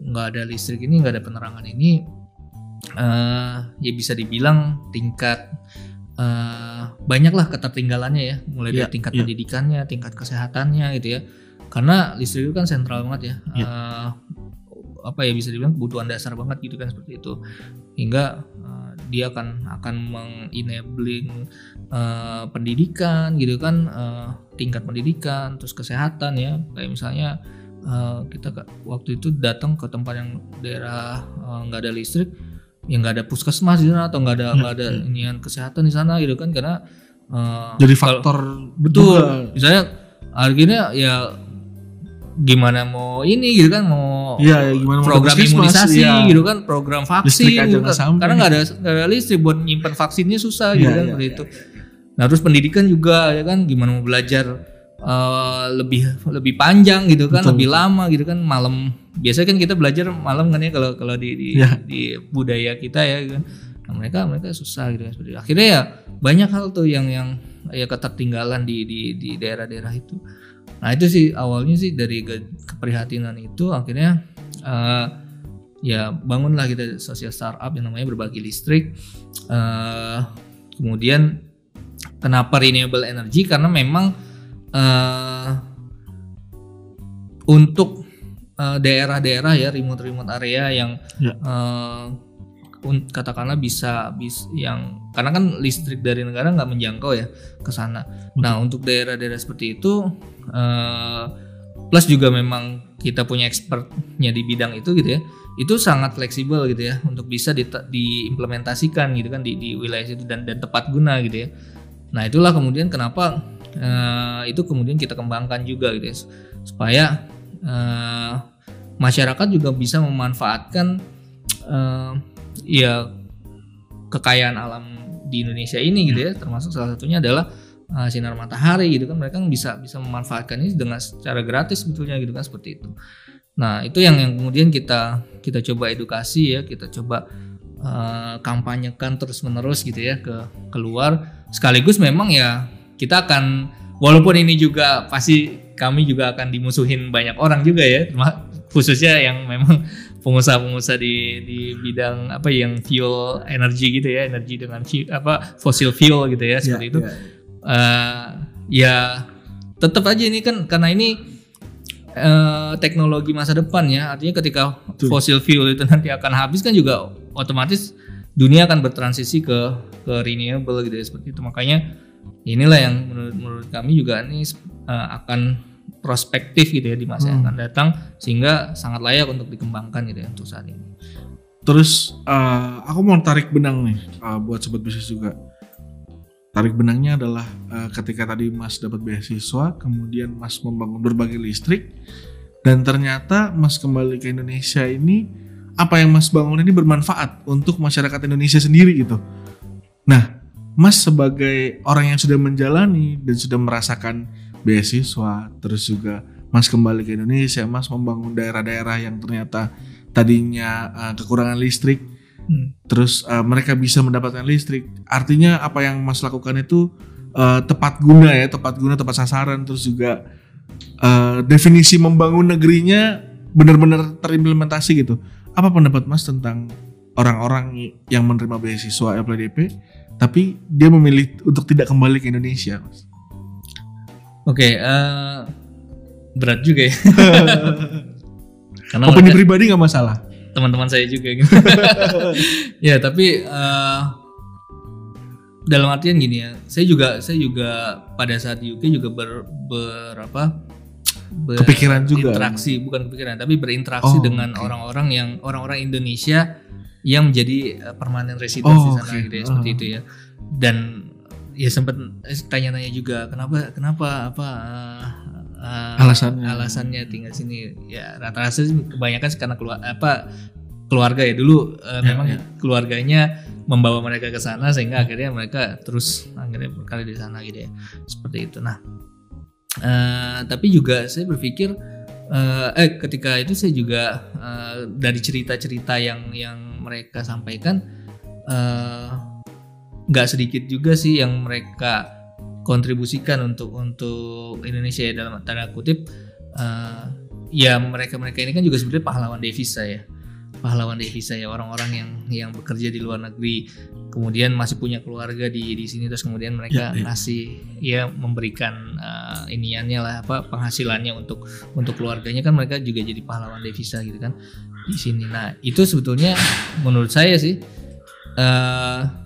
nggak ada listrik ini, nggak ada penerangan ini eh ya bisa dibilang tingkat eh banyaklah ketertinggalannya ya mulai Iya, dari tingkat iya. pendidikannya tingkat kesehatannya gitu ya karena listrik itu kan sentral banget ya Iya. Eh, apa ya bisa dibilang kebutuhan dasar banget gitu kan seperti itu hingga eh, dia akan akan mengenabling eh, pendidikan gitu kan eh, tingkat pendidikan terus kesehatan ya kayak misalnya eh, kita waktu itu datang ke tempat yang daerah nggak ada listrik yang nggak ada puskesmas di sana atau nggak ada Hmm, nggak ada inian kesehatan di sana gitu kan karena eh, Jadi kalau- faktor betul juga. misalnya akhirnya ya gimana mau ini gitu kan mau Iya, ya, gimana mau program puskesmas, imunisasi iya. gitu kan program vaksin gitu kan. karena nggak ada nggak ada listrik buat nyimpan vaksinnya susah gitu Iya, kan iya, seperti itu nah terus pendidikan juga ya kan gimana mau belajar eh, lebih lebih panjang gitu kan, Betul, lebih lama gitu kan malam. Biasanya kan kita belajar malam kan ya kalau kalau di di, Ya. di budaya kita ya gitu kan. Nah, mereka mereka susah gitu kan seperti. Akhirnya ya banyak hal tuh yang yang ya ketertinggalan di di di daerah-daerah itu. Nah itu sih awalnya sih dari ke- keprihatinan itu akhirnya eh, ya bangunlah kita sosial startup yang namanya berbagi listrik. Eh, kemudian kenapa renewable energy karena memang eh, untuk daerah-daerah ya remote-remote area yang Ya. eh, un- katakanlah bisa bis yang karena kan listrik dari negara nggak menjangkau ya ke sana. Nah untuk daerah-daerah seperti itu eh, plus juga memang kita punya expertnya di bidang itu gitu ya itu sangat fleksibel gitu ya untuk bisa dite- diimplementasikan gitu kan di, di wilayah itu dan dan tepat guna gitu ya. Nah itulah kemudian kenapa eh, itu kemudian kita kembangkan juga gitu ya supaya eh, masyarakat juga bisa memanfaatkan eh, ya kekayaan alam di Indonesia ini gitu ya. Termasuk salah satunya adalah uh, sinar matahari gitu kan. Mereka kan bisa bisa memanfaatkan ini dengan secara gratis sebetulnya gitu kan seperti itu. Nah itu yang yang kemudian kita kita coba edukasi ya. Kita coba uh, kampanyekan terus menerus gitu ya ke keluar. Sekaligus memang ya kita akan walaupun ini juga pasti kami juga akan dimusuhin banyak orang juga ya khususnya yang memang pengusaha-pengusaha di di bidang apa yang fuel energi gitu ya energi dengan fu- apa fossil fuel gitu ya seperti itu. Eh, ya tetap aja ini kan karena ini eh, teknologi masa depan ya. Artinya ketika Betul. fossil fuel itu nanti akan habis kan juga otomatis dunia akan bertransisi ke ke renewable gitu ya seperti itu. Makanya inilah yang menurut menurut kami juga ini eh, akan prospektif gitu ya di masa yang Hmm. akan datang sehingga sangat layak untuk dikembangkan gitu ya untuk saat ini. Terus eh, aku mau tarik benang nih eh, buat sobat bisnis juga. Tarik benangnya adalah eh, ketika tadi Mas dapat beasiswa, kemudian Mas membangun berbagai listrik, dan ternyata Mas kembali ke Indonesia ini apa yang Mas bangun ini bermanfaat untuk masyarakat Indonesia sendiri gitu. Nah, Mas sebagai orang yang sudah menjalani dan sudah merasakan beasiswa, terus juga Mas kembali ke Indonesia, Mas membangun daerah-daerah yang ternyata tadinya uh, kekurangan listrik, Hmm. terus uh, mereka bisa mendapatkan listrik. Artinya apa yang Mas lakukan itu uh, tepat guna ya, tepat guna, tepat sasaran, terus juga uh, definisi membangun negerinya benar-benar terimplementasi gitu. Apa pendapat Mas tentang orang-orang yang menerima beasiswa LPDP tapi dia memilih untuk tidak kembali ke Indonesia, Mas? Oke, eh, berat juga ya. [laughs] Karena Opini pribadi nggak masalah. teman-teman saya juga gitu. [laughs] ya tapi eh, dalam artian gini ya, saya juga saya juga pada saat di UK juga ber, berapa Kepikiran juga. berinteraksi bukan kepikiran tapi berinteraksi Oh, dengan oke. orang-orang yang orang-orang Indonesia yang menjadi eh, permanent resident di Oh, sana oke. gitu ya seperti Ah. itu ya dan ya sempat eh, tanya-nanya juga kenapa kenapa apa eh, Alasannya. alasannya tinggal sini ya rata-rata sih kebanyakan karena keluar apa keluarga ya dulu eh, Ya, memang ya. keluarganya membawa mereka ke sana sehingga akhirnya mereka terus akhirnya berkali di sana gitu ya seperti itu nah eh, tapi juga saya berpikir eh, eh ketika itu saya juga eh, dari cerita-cerita yang yang mereka sampaikan eh, nggak sedikit juga sih yang mereka kontribusikan untuk untuk Indonesia ya dalam tanda kutip eh, ya mereka mereka ini kan juga sebenarnya pahlawan devisa ya pahlawan devisa ya orang-orang yang yang bekerja di luar negeri kemudian masih punya keluarga di di sini terus kemudian mereka Ya, ya. ngasih ya memberikan eh, iniannya lah apa penghasilannya untuk untuk keluarganya kan mereka juga jadi pahlawan devisa gitu kan di sini nah itu sebetulnya menurut saya sih eh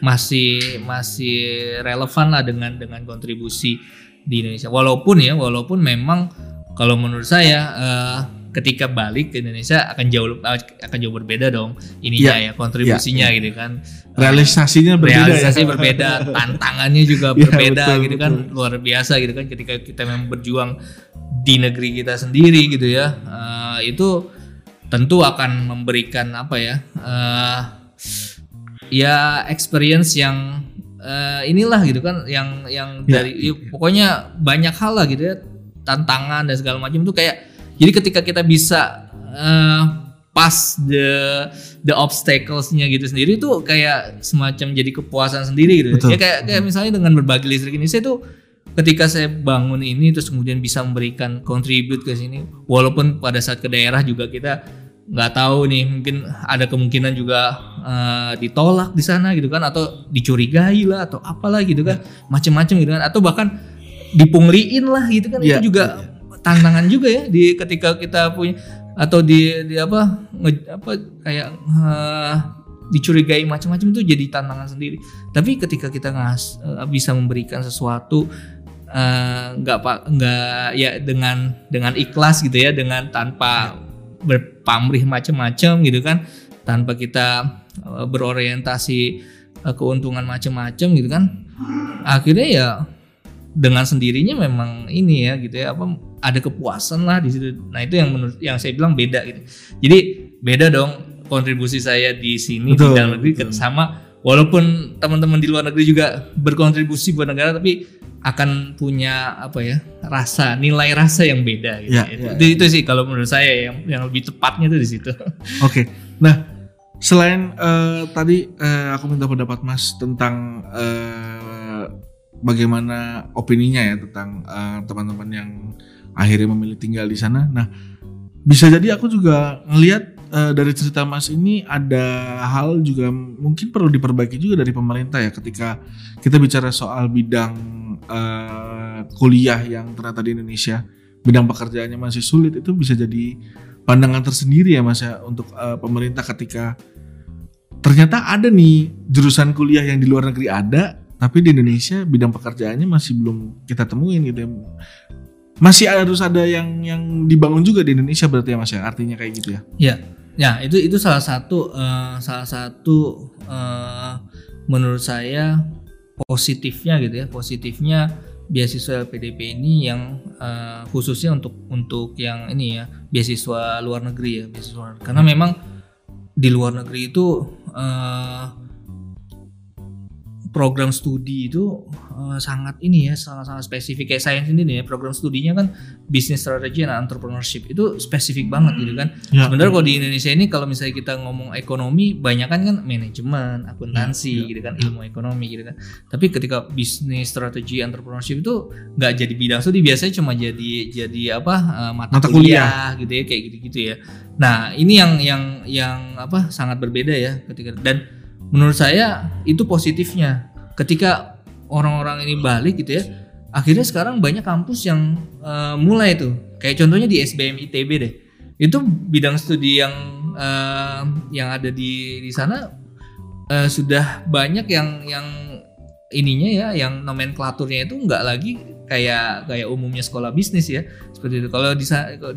masih masih relevan lah dengan dengan kontribusi di Indonesia walaupun ya walaupun memang kalau menurut saya eh, ketika balik ke Indonesia akan jauh akan jauh berbeda dong ininya ya, kontribusinya gitu kan Realisasinya berbeda realisasi ya. berbeda [laughs] tantangannya juga Iya, berbeda betul, gitu kan betul. luar biasa gitu kan ketika kita memang berjuang di negeri kita sendiri gitu ya eh, itu tentu akan memberikan apa ya eh, ya experience yang eh, inilah gitu kan yang yang Ya, dari ya, pokoknya banyak hal lah gitu ya. Tantangan dan segala macam tuh kayak jadi ketika kita bisa eh, pas the the obstacles-nya gitu sendiri tuh kayak semacam jadi kepuasan sendiri gitu. Betul. ya kayak kayak misalnya dengan berbagi listrik ini saya tuh ketika saya bangun ini terus kemudian bisa memberikan contribute ke sini walaupun pada saat ke daerah juga kita nggak tahu nih mungkin ada kemungkinan juga eh, ditolak di sana gitu kan atau dicurigai lah atau apalah gitu kan macem-macem gitu kan atau bahkan dipungliin lah gitu kan Ya, itu juga tantangan juga ya di ketika kita punya atau di, di apa nge- apa kayak eh, dicurigai macam-macam itu jadi tantangan sendiri. Tapi ketika kita ngas eh, bisa memberikan sesuatu nggak pak nggak ya dengan dengan ikhlas gitu ya dengan tanpa berpamrih macam-macam gitu kan tanpa kita eh, berorientasi eh, keuntungan macam-macam gitu kan akhirnya ya dengan sendirinya memang ini ya gitu ya apa ada kepuasan lah di situ. Nah itu yang menurut yang saya bilang beda gitu. Jadi beda dong kontribusi saya di sini Betul, di dalam negeri betul. sama walaupun teman-teman di luar negeri juga berkontribusi buat negara tapi akan punya apa ya rasa nilai rasa yang beda gitu. Ya, itu, ya, itu, itu sih kalau menurut saya yang yang lebih tepatnya tuh di situ. [laughs] Oke. Nah, selain eh, tadi eh, aku minta pendapat Mas tentang eh, bagaimana opininya ya tentang teman-teman yang akhirnya memilih tinggal di sana. Nah, bisa jadi aku juga ngelihat eh, dari cerita Mas ini ada hal juga mungkin perlu diperbaiki juga dari pemerintah ya ketika kita bicara soal bidang eh, kuliah yang ternyata di Indonesia bidang pekerjaannya masih sulit itu bisa jadi pandangan tersendiri ya Mas ya untuk eh, pemerintah ketika ternyata ada nih jurusan kuliah yang di luar negeri ada tapi di Indonesia bidang pekerjaannya masih belum kita temuin gitu ya. Masih harus ada yang yang dibangun juga di Indonesia berarti ya Mas ya artinya kayak gitu ya. Ya, ya itu itu salah satu eh, salah satu eh, menurut saya positifnya gitu ya. Positifnya beasiswa LPDP ini yang eh, khususnya untuk untuk yang ini ya beasiswa luar negeri ya beasiswa karena memang di luar negeri itu eh, program studi itu eh, sangat ini ya sangat-sangat spesifik. Kayak saya sendiri ya program studinya kan business strategy and entrepreneurship. Itu spesifik banget gitu kan. Ya. sebenarnya kalau di Indonesia ini kalau misalnya kita ngomong ekonomi banyak kan kan manajemen akuntansi Ya, gitu kan ilmu ekonomi gitu kan. Tapi ketika business strategy entrepreneurship itu nggak jadi bidang studi biasanya cuma jadi jadi apa eh, mata, Mata kuliah, gitu ya kayak gitu-gitu ya. Nah ini yang yang yang apa sangat berbeda ya ketika dan menurut saya itu positifnya. Ketika orang-orang ini balik gitu ya akhirnya sekarang banyak kampus yang eh, mulai tuh. Kayak contohnya di SBM ITB deh. Itu bidang studi yang eh, yang ada di di sana eh, sudah banyak yang yang ininya ya yang nomenklaturnya itu nggak lagi kayak kayak umumnya sekolah bisnis ya. Seperti itu. Kalau di,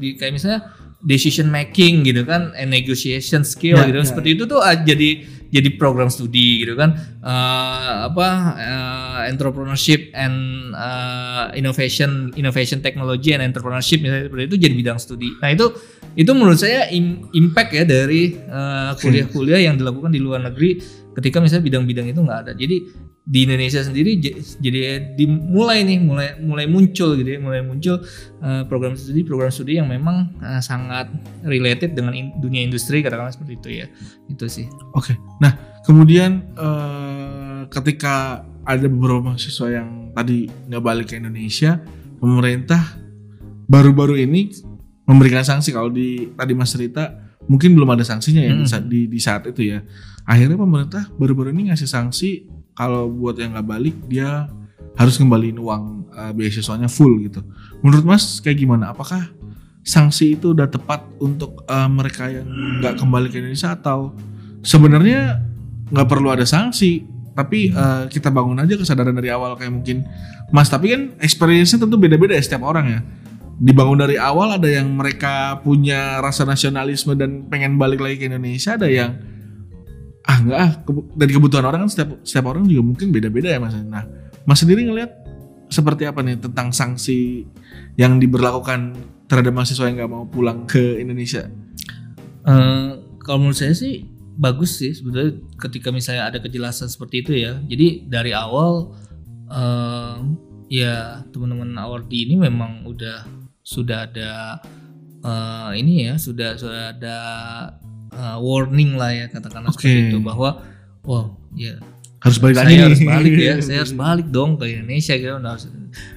di kayak misalnya decision making gitu kan and negotiation skill Ya, gitu ya, seperti itu tuh ah, jadi jadi program studi gitu kan. Eh, apa eh, entrepreneurship and eh, innovation innovation technology and entrepreneurship misalnya seperti itu jadi bidang studi. Nah itu itu menurut saya im- impact ya dari kuliah-kuliah yang dilakukan di luar negeri ketika misalnya bidang-bidang itu nggak ada jadi di Indonesia sendiri jadi dimulai nih mulai mulai muncul gitu ya mulai muncul eh, program studi program studi yang memang eh, sangat related dengan in- dunia industri katakanlah seperti itu ya itu sih Oke. Nah, kemudian eh, ketika ada beberapa mahasiswa yang tadi nggak balik ke Indonesia, pemerintah baru-baru ini memberikan sanksi kalau di tadi Mas cerita mungkin belum ada sanksinya ya Hmm. di, di saat itu ya. Akhirnya pemerintah baru-baru ini ngasih sanksi kalau buat yang nggak balik dia harus kembaliin uang eh, beasiswanya full gitu. Menurut Mas kayak gimana? Apakah sanksi itu udah tepat untuk eh, mereka yang nggak kembali ke Indonesia atau sebenarnya nggak perlu ada sanksi tapi eh, kita bangun aja kesadaran dari awal kayak mungkin Mas tapi kan experience-nya tentu beda-beda ya setiap orang ya dibangun dari awal ada yang mereka punya rasa nasionalisme dan pengen balik lagi ke Indonesia ada yang ah nggak ah dari kebutuhan orang kan setiap setiap orang juga mungkin beda-beda ya Mas nah Mas sendiri ngelihat seperti apa nih tentang sanksi yang diberlakukan terhadap mahasiswa yang nggak mau pulang ke Indonesia Eh, kalau menurut saya sih bagus sih sebetulnya ketika misalnya ada kejelasan seperti itu ya. Jadi dari awal eh, ya teman-teman awardi ini memang udah sudah ada eh, ini ya sudah sudah ada eh, warning lah ya katakanlah Oke. seperti itu bahwa wow ya Harus balik saya lagi. nih. harus balik ya saya harus [laughs] balik dong ke Indonesia gitu Nah, harus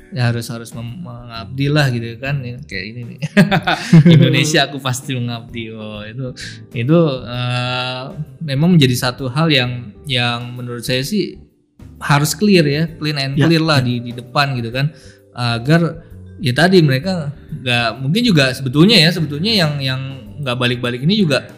ya harus harus mengabdi lah gitu kan Ya, kayak ini nih [laughs] Indonesia aku pasti mengabdi oh itu itu eh, memang menjadi satu hal yang yang menurut saya sih harus clear ya clean and Ya, clear lah di di depan gitu kan agar ya tadi mereka nggak mungkin juga sebetulnya ya sebetulnya yang yang nggak balik-balik ini juga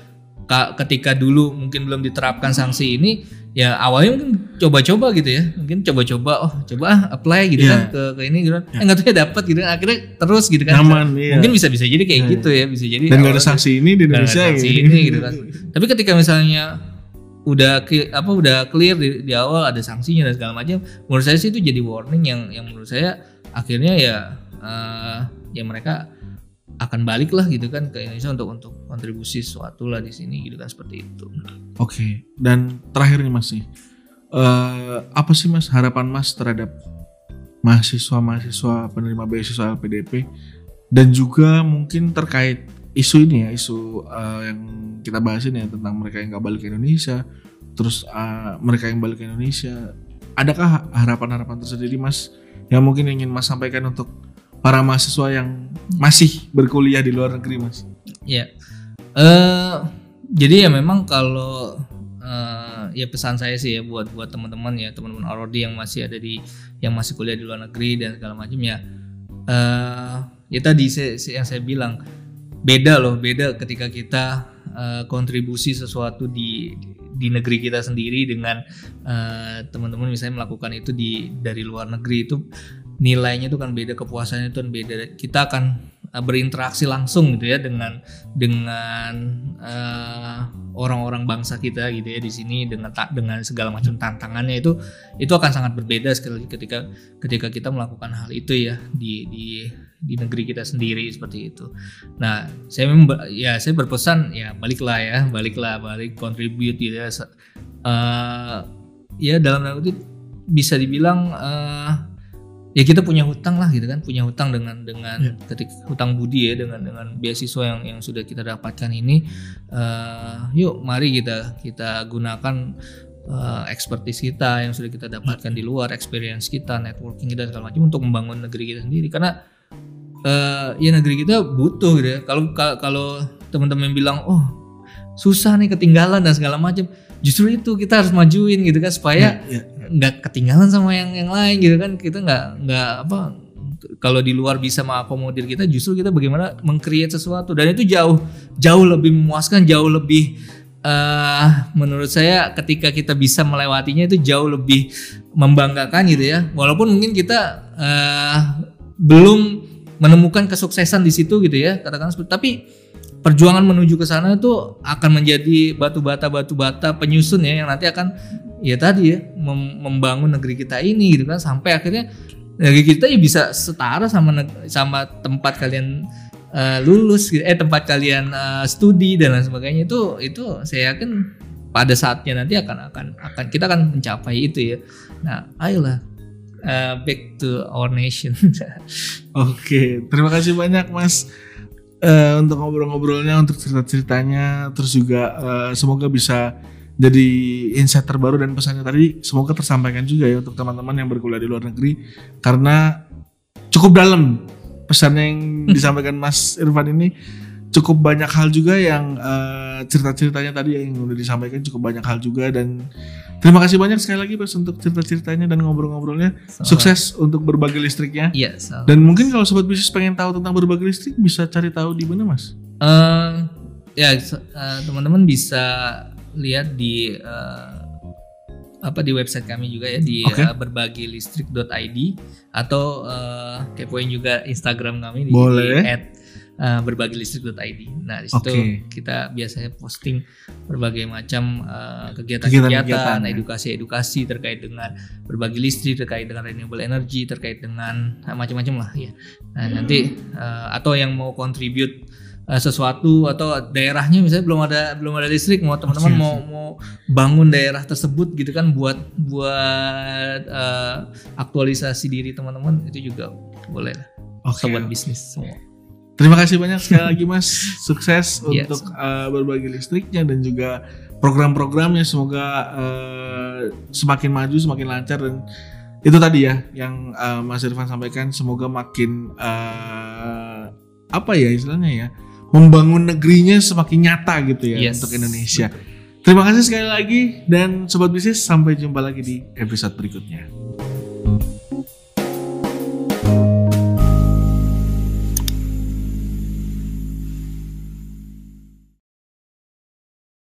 ketika dulu mungkin belum diterapkan sanksi ini ya awalnya mungkin coba-coba gitu ya mungkin coba-coba oh coba ah apply gitu Iya. kan ke ke ini gitu kan eh nggak tahu ya dapat gitu kan akhirnya terus gitu kan Nyaman, iya. mungkin bisa bisa jadi kayak Iya. gitu ya bisa jadi Dan gak ada sanksi ini di nggak ada Indonesia sanksi gitu. ini gitu kan tapi ketika misalnya udah apa udah clear di, di awal ada sanksinya dan segala macam menurut saya sih itu jadi warning yang yang menurut saya akhirnya ya eh, ya mereka akan balik lah gitu kan ke Indonesia untuk untuk kontribusi sesuatu lah di sini gitu kan seperti itu Oke, dan terakhir nih Mas nih. Eh, apa sih Mas harapan Mas terhadap mahasiswa-mahasiswa penerima beasiswa LPDP dan juga mungkin terkait isu ini ya, isu eh, yang kita bahas ini ya tentang mereka yang nggak balik ke Indonesia, terus eh, mereka yang balik ke Indonesia. Adakah harapan-harapan tersendiri Mas yang mungkin ingin Mas sampaikan untuk para mahasiswa yang masih berkuliah di luar negeri Mas? Ya, eh jadi ya memang kalau eh, ya pesan saya sih ya buat buat teman-teman ya teman-teman Arodi yang masih ada di yang masih kuliah di luar negeri dan segala macam ya eh ya tadi saya, yang saya bilang beda loh beda ketika kita eh, kontribusi sesuatu di di negeri kita sendiri dengan teman-teman misalnya melakukan itu di dari luar negeri itu nilainya itu kan beda kepuasannya itu kan beda kita akan eh, berinteraksi langsung gitu ya dengan dengan eh, orang-orang bangsa kita gitu ya di sini dengan ta- dengan segala macam tantangannya itu itu akan sangat berbeda sekali ketika ketika kita melakukan hal itu ya di di di negeri kita sendiri seperti itu. Nah, saya memang ya saya berpesan ya baliklah ya, baliklah balik contribute gitu ya. Eh, ya dalam kutip bisa dibilang eh, ya kita punya hutang lah gitu kan punya hutang dengan dengan Ya. ketik hutang budi ya dengan dengan beasiswa yang yang sudah kita dapatkan ini. Eh, yuk mari kita kita gunakan eh, expertise kita yang sudah kita dapatkan di luar experience kita networking kita segala macam untuk membangun negeri kita sendiri. Karena eh, ya negeri kita butuh gitu ya. Kalau ka- kalau teman-teman bilang oh susah nih ketinggalan dan segala macam justru itu kita harus majuin gitu kan supaya Ya, nggak ketinggalan sama yang yang lain gitu kan. Kita nggak nggak apa kalau di luar bisa mengakomodir kita justru kita bagaimana mengcreate sesuatu. Dan itu jauh jauh lebih memuaskan jauh lebih eh menurut saya ketika kita bisa melewatinya itu jauh lebih membanggakan gitu ya. Walaupun mungkin kita eh belum menemukan kesuksesan di situ gitu ya katakan tapi perjuangan menuju ke sana itu akan menjadi batu bata batu bata penyusun ya yang nanti akan ya tadi ya mem- membangun negeri kita ini gitu kan. Sampai akhirnya negeri kita ya bisa setara sama sama tempat kalian eh, lulus gitu. eh tempat kalian eh, studi dan lain sebagainya. Itu itu saya yakin pada saatnya nanti akan akan akan kita akan mencapai itu ya. Nah ayolah eh, back to our nation. [laughs] Oke, terima kasih banyak Mas eh, untuk ngobrol-ngobrolnya, untuk cerita-ceritanya, terus juga eh, semoga bisa jadi insight terbaru dan pesannya tadi semoga tersampaikan juga ya untuk teman-teman yang berkuliah di luar negeri karena cukup dalam pesannya yang disampaikan Mas Irfan ini cukup banyak hal juga yang eh, cerita-ceritanya tadi yang udah disampaikan cukup banyak hal juga dan terima kasih banyak sekali lagi Mas untuk cerita-ceritanya dan ngobrol-ngobrolnya sukses untuk berbagi listriknya Iya, sama. dan mungkin kalau sobat bisnis pengen tahu tentang berbagi listrik bisa cari tahu di mana mas? Eh, ya eh, teman-teman bisa lihat di eh, apa di website kami juga ya di Oke. eh, berbagilistrik.id atau eh, kepoin juga Instagram kami di, Boleh. di at, eh, berbagilistrik.id. Nah di situ Oke. kita biasanya posting berbagai macam eh, Kegiatan-kegiatan, ya. edukasi-edukasi terkait dengan berbagi listrik, terkait dengan renewable energy, terkait dengan eh, macam-macam lah ya. Nah nanti eh, atau yang mau contribute sesuatu atau daerahnya misalnya belum ada belum ada listrik mau teman-teman mau mau bangun daerah tersebut gitu kan buat buat eh, aktualisasi diri teman-teman itu juga boleh lah Oke. sobat bisnis semua. Terima kasih banyak sekali lagi Mas. Sukses Yes. untuk uh, berbagi listriknya dan juga program-programnya semoga uh, semakin maju, semakin lancar dan itu tadi ya yang uh, Mas Irfan sampaikan semoga makin uh, apa ya istilahnya ya membangun negerinya semakin nyata gitu ya Yes. untuk Indonesia. Terima kasih sekali lagi dan sobat bisnis sampai jumpa lagi di episode berikutnya.